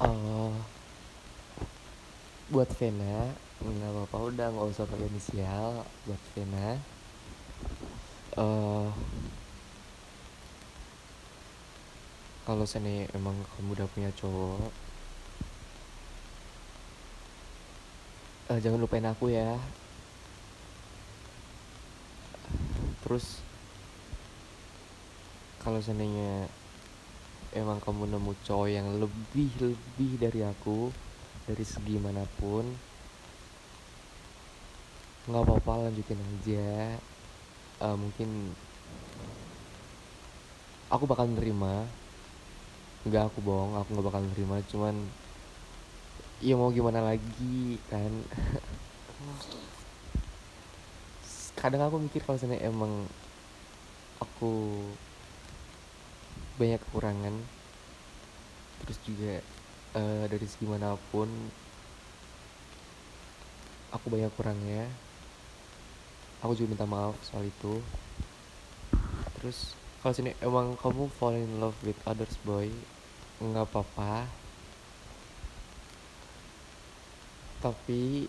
Oh, buat Vena nggak apa-apa udah nggak usah pakai inisial buat Vena. Uh, kalau sini emang kamu udah punya cowok uh, jangan lupain aku ya. Terus kalau seandainya emang kamu nemu cowok yang lebih lebih dari aku dari segi mana pun. Nggak apa-apa lanjutin aja. Uh, mungkin aku bakal nerima. Nggak aku bohong aku nggak bakal nerima. Cuman ya mau gimana lagi kan? Kadang aku mikir kalau sana emang aku banyak kekurangan. Terus juga uh, dari segi mana pun aku banyak kurangnya. Aku juga minta maaf soal itu. Terus kalau sini emang kamu fall in love with others boy nggak apa-apa. Tapi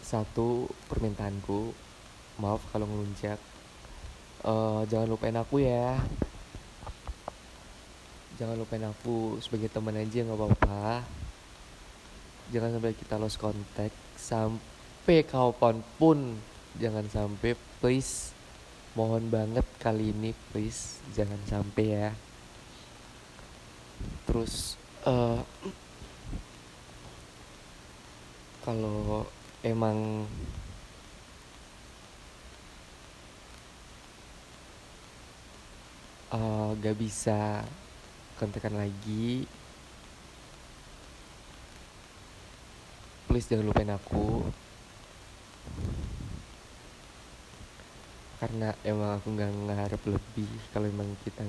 satu permintaanku maaf kalau ngelunjak. Uh, jangan lupain aku ya jangan lupain aku sebagai teman aja nggak apa-apa. Jangan sampai kita lost contact. Sampai kapan pun jangan sampai. Please mohon banget kali ini please jangan sampai ya. Terus uh, kalau emang uh, gak bisa kontekan lagi. Please jangan lupain aku. Karena emang aku nggak ngarep lebih kalau emang kita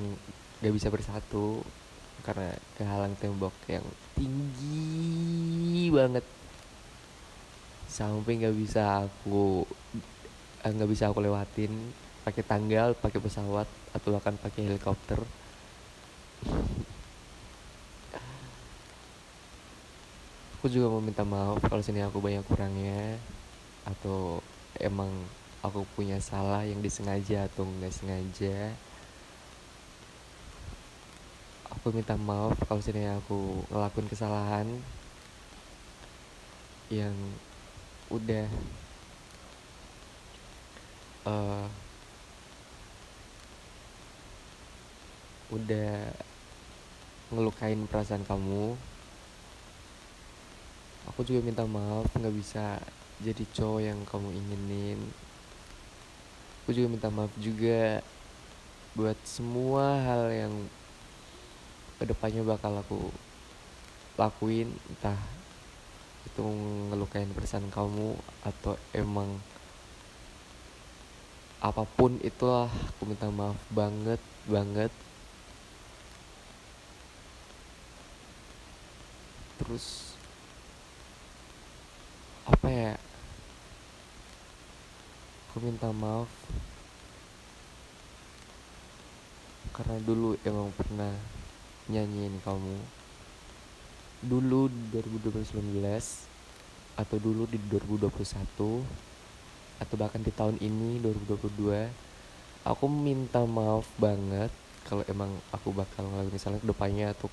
nggak bisa bersatu. Karena kehalang tembok yang tinggi banget. Sampai nggak bisa aku eh, nggak bisa aku lewatin. Pakai tanggal pakai pesawat atau bahkan pakai helikopter aku juga mau minta maaf kalau sini aku banyak kurangnya atau emang aku punya salah yang disengaja atau nggak sengaja. Aku minta maaf kalau sini aku ngelakuin kesalahan yang udah uh, udah ngelukain perasaan kamu. Aku juga minta maaf nggak bisa jadi cowok yang kamu inginin. Aku juga minta maaf juga buat semua hal yang ke depannya bakal aku lakuin. Entah itu ngelukain perasaan kamu atau emang apa pun itulah aku minta maaf banget banget terus apa ya? Aku minta maaf. Karena dulu emang pernah nyanyiin kamu. Dulu di 2019 atau dulu di 2021 atau bahkan di tahun ini 2022 aku minta maaf banget kalau emang aku bakal ngelakuin misalnya ke depannya atau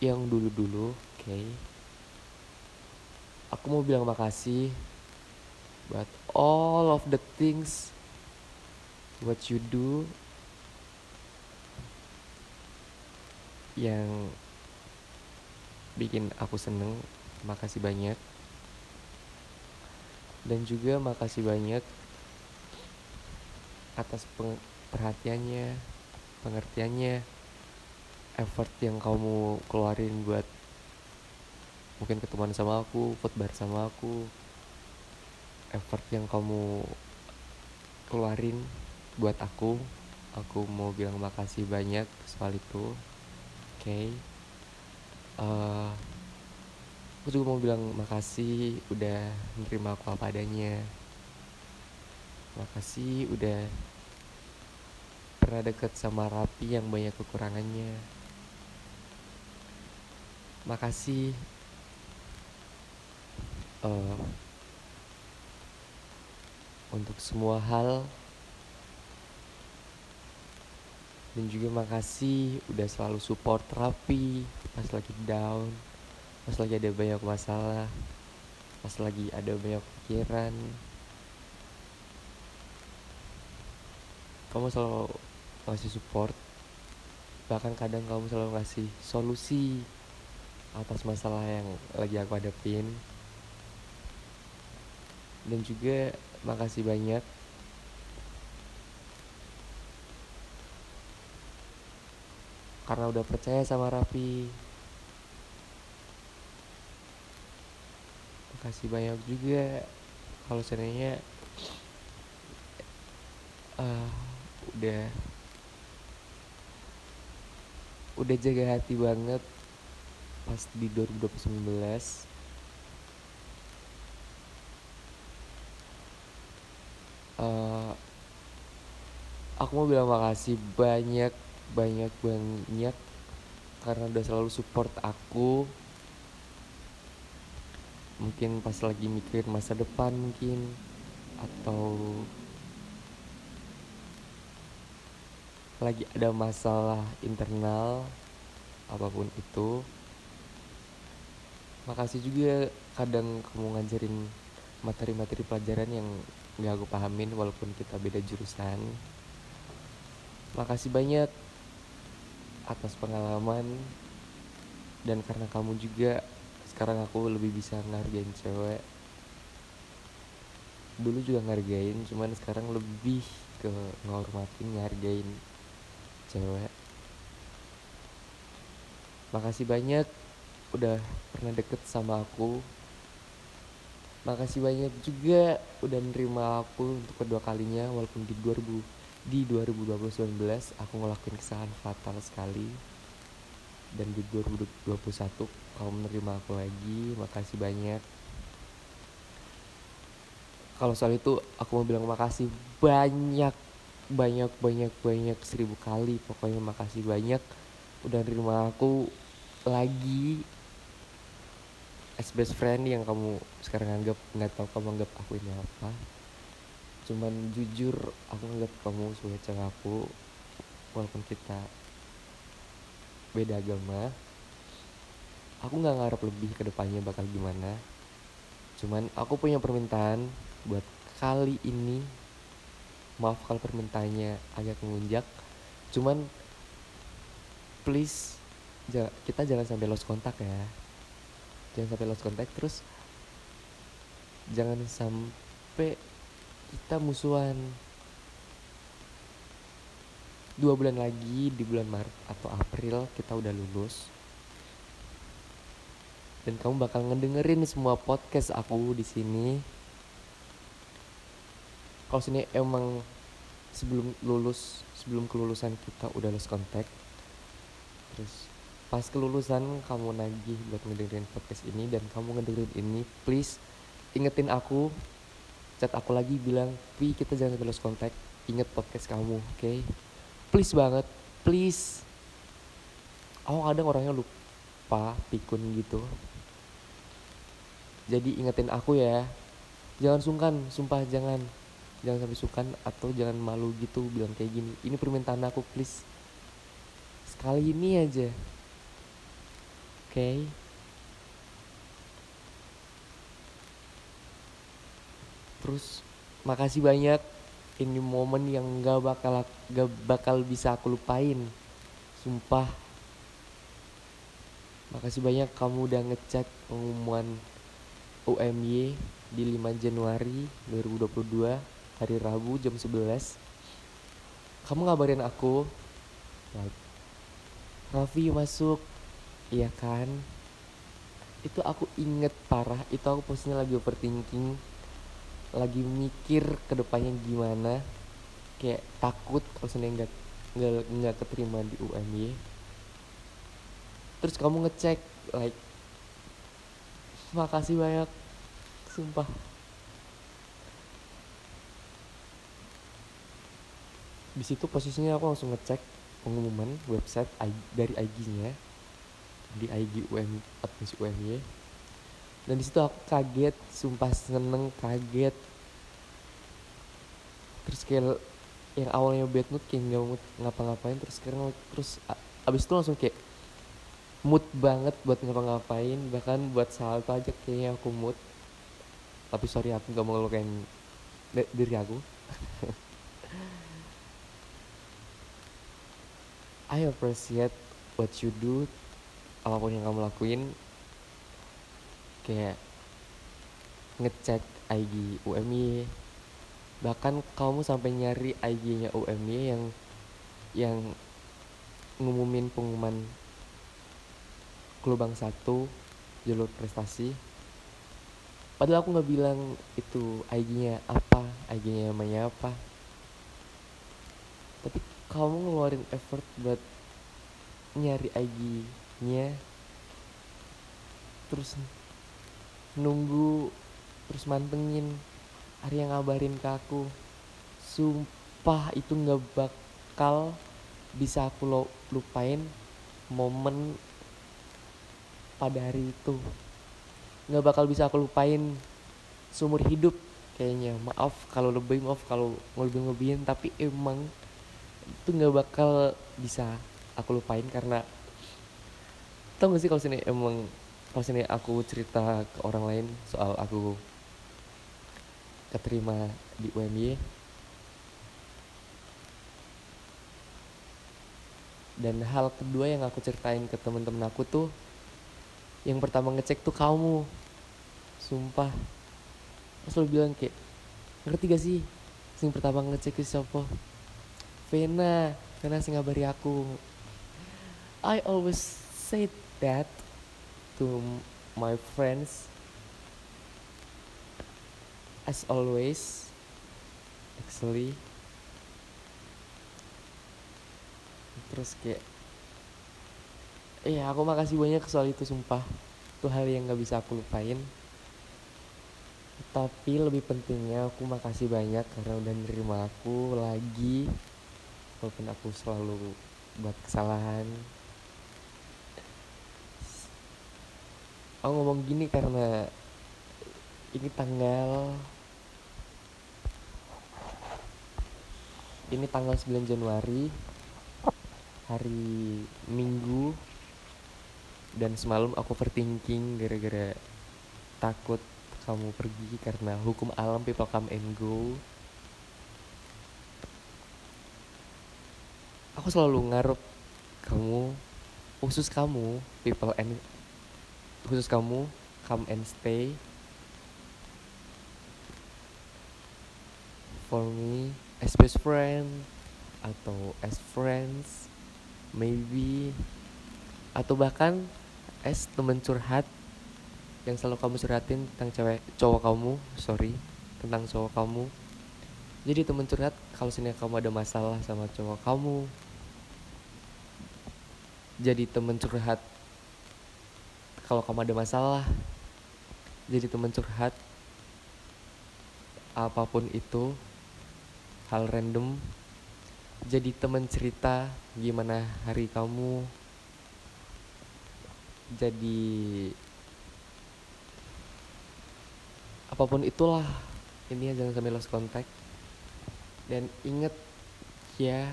yang dulu-dulu okay. aku mau bilang makasih but all of the things what you do yang bikin aku seneng makasih banyak dan juga makasih banyak atas perhatiannya pengertiannya effort yang kamu keluarin buat mungkin ketemuan sama aku bar sama aku effort yang kamu keluarin buat aku aku mau bilang makasih banyak soal itu oke okay. uh, aku juga mau bilang makasih udah menerima aku apa adanya makasih udah pernah deket sama Rapi yang banyak kekurangannya makasih uh, untuk semua hal dan juga makasih udah selalu support terapi pas lagi down pas lagi ada banyak masalah pas lagi ada banyak pikiran. Kamu selalu ngasih support bahkan kadang kamu selalu ngasih solusi atas masalah yang lagi aku hadapin dan juga makasih banyak. Karena udah percaya sama Raffi. Makasih banyak juga. Kalau seandainya uh, udah udah jaga hati banget pas di 2019 uh, aku mau bilang makasih banyak banyak banyak karena udah selalu support aku. Mungkin pas lagi mikirin masa depan mungkin atau lagi ada masalah internal apa pun itu. Makasih juga kadang kamu ngajarin materi-materi pelajaran yang gak aku pahamin walaupun kita beda jurusan. Makasih banyak atas pengalaman dan karena kamu juga sekarang aku lebih bisa ngargain cewek. Dulu juga ngargain cuman sekarang lebih ke ngormatin ngargain cewek. Makasih banyak udah pernah deket sama aku makasih banyak juga udah nerima aku untuk kedua kalinya walaupun di 2000 di 2019 aku ngelakuin kesalahan fatal sekali. Dan di 2021 kamu menerima aku lagi makasih banyak. Kalau soal itu aku mau bilang makasih banyak banyak banyak banyak seribu kali. Pokoknya makasih banyak udah nerima aku lagi as best friend yang kamu sekarang anggap nggak tahu kamu anggap aku ini apa. Cuman jujur aku ngeliat kamu sebagai cewek aku walaupun kita beda agama aku nggak ngarep lebih ke depannya bakal gimana. Cuman aku punya permintaan buat kali ini maaf kalau permintaannya agak mengunjak cuman please kita jangan sampai lost kontak ya jangan sampai lost kontak terus jangan sampai kita musuhan dua bulan lagi di bulan Maret atau April kita udah lulus. Dan kamu bakal ngedengerin semua podcast aku di sini. Kalau sini emang sebelum lulus sebelum kelulusan kita udah lost kontak terus pas kelulusan kamu nagih buat ngedengerin podcast ini dan kamu ngedengerin ini please ingetin aku. Chat aku lagi bilang Pi kita jangan terus kontak inget podcast kamu oke? Okay? please banget please. Aku kadang orangnya lupa pikun gitu. Jadi ingetin aku ya. Jangan sungkan sumpah jangan. Jangan sampai sungkan atau jangan malu gitu bilang kayak gini. Ini permintaan aku please. Sekali ini aja okay? terus makasih banyak. Ini momen yang gak bakal gak bakal bisa aku lupain. Sumpah. Makasih banyak kamu udah ngecek pengumuman UMY di 5 Januari 2022 hari Rabu jam 11 kamu ngabarin aku. Raffi masuk iya kan? Itu aku inget parah itu aku posisinya lagi overthinking lagi mikir ke depannya gimana kayak takut kalau seandainya nggak nggak keterima di UMY terus kamu ngecek like makasih banyak sumpah. Di situ posisinya aku langsung ngecek pengumuman website dari IG-nya di IG UM admis UMY dan di situ aku kaget sumpah seneng kaget. Terus kayak yang awalnya bad mood kayak nggak mood ngapa-ngapain terus sekarang terus abis itu langsung kayak mood banget buat ngapa-ngapain bahkan buat salto aja kayaknya aku mood. Tapi sorry aku nggak mau ngelukain diri aku. I appreciate what you do apa pun yang kamu lakuin kayak ngecek IG UMY bahkan kamu sampai nyari IG-nya UMY yang yang ngumumin pengumuman Kelubang satu jalur prestasi. Padahal aku nggak bilang itu IG-nya apa IG-nya namanya apa. Tapi kamu ngeluarin effort buat nyari IG-nya terus nunggu terus mantengin hari yang ngabarin ke aku sumpah itu nggak bakal bisa aku lupain momen pada hari itu. Nggak bakal bisa aku lupain seumur hidup kayaknya. Maaf kalau lebih maaf kalau ngelebih lebihin tapi emang itu nggak bakal bisa aku lupain karena tau gak sih kalau sini emang kalau sini aku cerita ke orang lain soal aku keterima di UMY dan hal kedua yang aku ceritain ke temen-temen aku tuh yang pertama ngecek tuh kamu. Sumpah. Terus lo bilang kayak ngerti gak sih? Sing pertama ngecek ke siapa? Vena. Vena sing ngabari aku. I always say that to my friends as always actually. Terus kayak iya aku makasih banyak soal itu sumpah. Itu hal yang gak bisa aku lupain. Tapi lebih pentingnya aku makasih banyak karena udah nerima aku lagi walaupun aku selalu buat kesalahan aku ngomong gini karena ini tanggal ini tanggal 9 Januari hari Minggu dan semalam aku overthinking gara-gara takut kamu pergi karena hukum alam people come and go. Aku selalu ngaruh kamu khusus kamu people and khusus kamu come and stay. For me as best friend atau as friends maybe atau bahkan as teman curhat yang selalu kamu curhatin tentang cewek cowok kamu sorry tentang cowok kamu. Jadi teman curhat kalau sini kamu ada masalah sama cowok kamu jadi teman curhat kalau kamu ada masalah jadi teman curhat apa pun itu hal random jadi teman cerita gimana hari kamu jadi apa pun itulah ini jangan sampai lost contact. Dan inget ya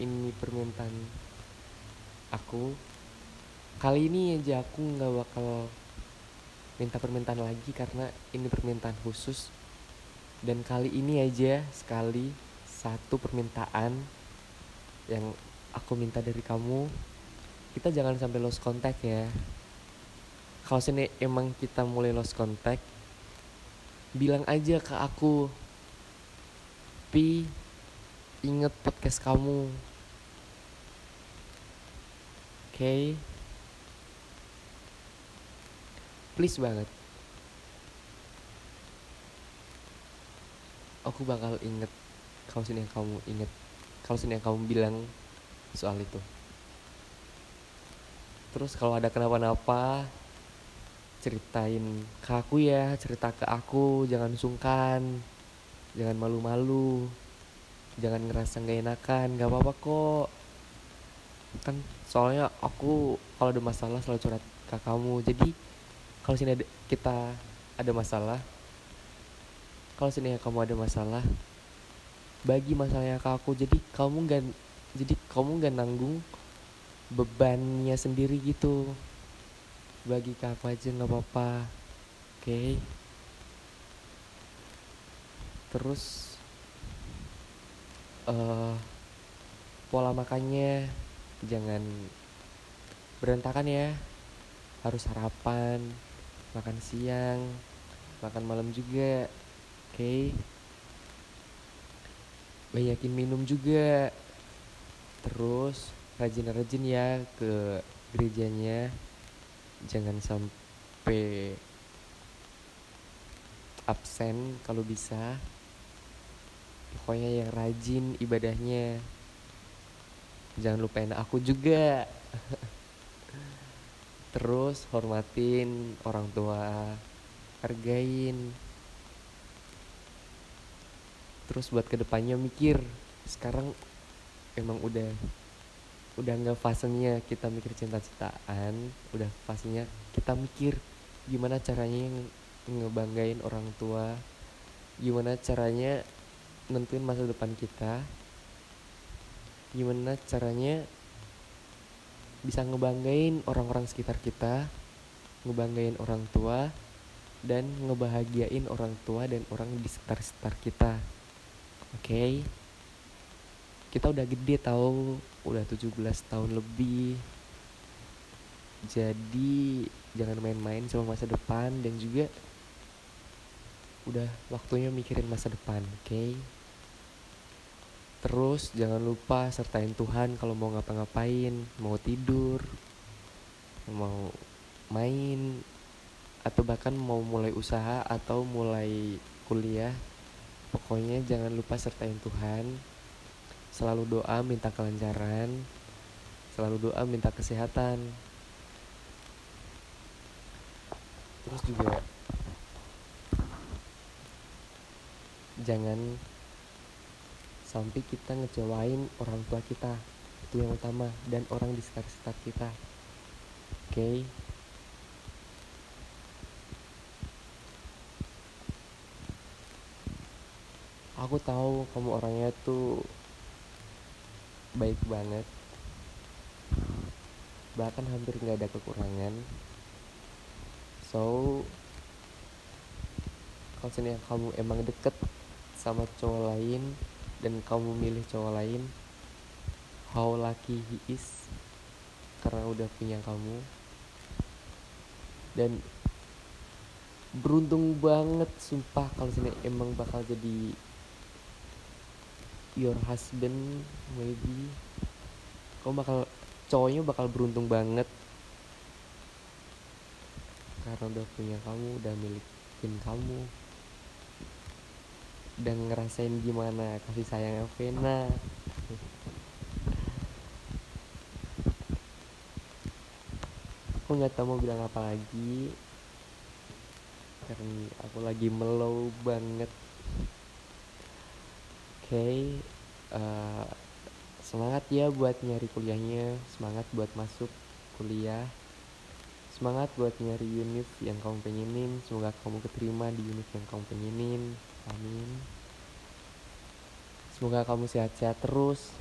ini permintaan aku kali ini aja aku nggak bakal minta permintaan lagi karena ini permintaan khusus. Dan kali ini aja sekali satu permintaan yang aku minta dari kamu. Kita jangan sampai lost contact ya. Kalau sini emang kita mulai lost contact bilang aja ke aku pi inget podcast kamu. Oke? okay? Please banget. Aku bakal inget kalau sini yang kamu inget kalau sini yang kamu bilang soal itu. Terus kalau ada kenapa-napa ceritain ke aku ya cerita ke aku jangan sungkan jangan malu-malu jangan ngerasa gak enakan gak apa-apa kok. Kan soalnya aku kalau ada masalah selalu curhat ke kamu jadi kalau sini ada, kita ada masalah kalau sini kamu ada masalah bagi masalahnya ke aku jadi kamu gak jadi kamu gak nanggung bebannya sendiri gitu bagi ke aku aja nggak apa-apa oke okay? terus uh, pola makannya jangan berantakan ya harus sarapan makan siang makan malam juga oke. Okay? banyakin minum juga. Terus rajin-rajin ya ke gerejanya. Jangan sampai absen kalau bisa. Pokoknya yang rajin ibadahnya. Jangan lupain aku juga terus hormatin orang tua hargain. Terus buat ke depannya mikir sekarang emang udah udah nggak fasenya kita mikir cinta-cintaan udah fasenya kita mikir gimana caranya ngebanggain orang tua gimana caranya nentuin masa depan kita gimana caranya bisa ngebanggain orang-orang sekitar kita ngebanggain orang tua dan ngebahagiain orang tua dan orang di sekitar-sekitar kita oke okay? kita udah gede tahu udah 17 tahun lebih jadi jangan main-main sama masa depan dan juga udah waktunya mikirin masa depan oke okay? Terus jangan lupa sertain Tuhan kalau mau ngapa-ngapain, mau tidur, mau main, atau bahkan mau mulai usaha atau mulai kuliah. Pokoknya jangan lupa sertain Tuhan. Selalu doa minta kelancaran, selalu doa minta kesehatan. Terus juga jangan sampai kita ngecewain orang tua kita. Itu yang utama. Dan orang di sekitar-sekitar kita. Oke? Okay? aku tahu kamu orangnya tuh baik banget. Bahkan hampir nggak ada kekurangan. So kalau kamu emang deket sama cowok lain dan kamu milih cowok lain how lucky he is karena udah punya kamu. Dan beruntung banget sumpah kalau sini emang bakal jadi your husband maybe. Kamu bakal cowoknya bakal beruntung banget. Karena udah punya kamu udah milikin kamu dan ngerasain gimana kasih sayangnya Vena aku nggak tahu mau bilang apa lagi. Karena aku lagi melow banget. Oke okay, uh, eh, semangat ya buat nyari kuliahnya. Semangat buat masuk kuliah. Semangat buat nyari univ yang kamu pengenin. Semoga kamu keterima di univ yang kamu pengenin amin. Semoga kamu sehat-sehat terus.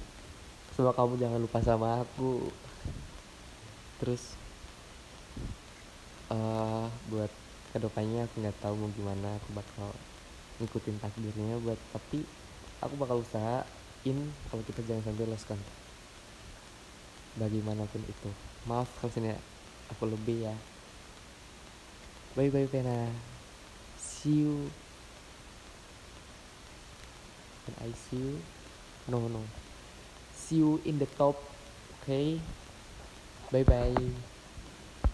Semoga kamu jangan lupa sama aku. Terus uh, buat ke depannya aku nggak tahu mau gimana aku bakal ngikutin takdirnya buat tapi aku bakal usahain kalau kita jangan sampai lost contact. Bagaimanapun itu. Maaf kalau sini aku lebih ya. Bye bye Pena see you and I see you no no. See you in the top okay? Bye bye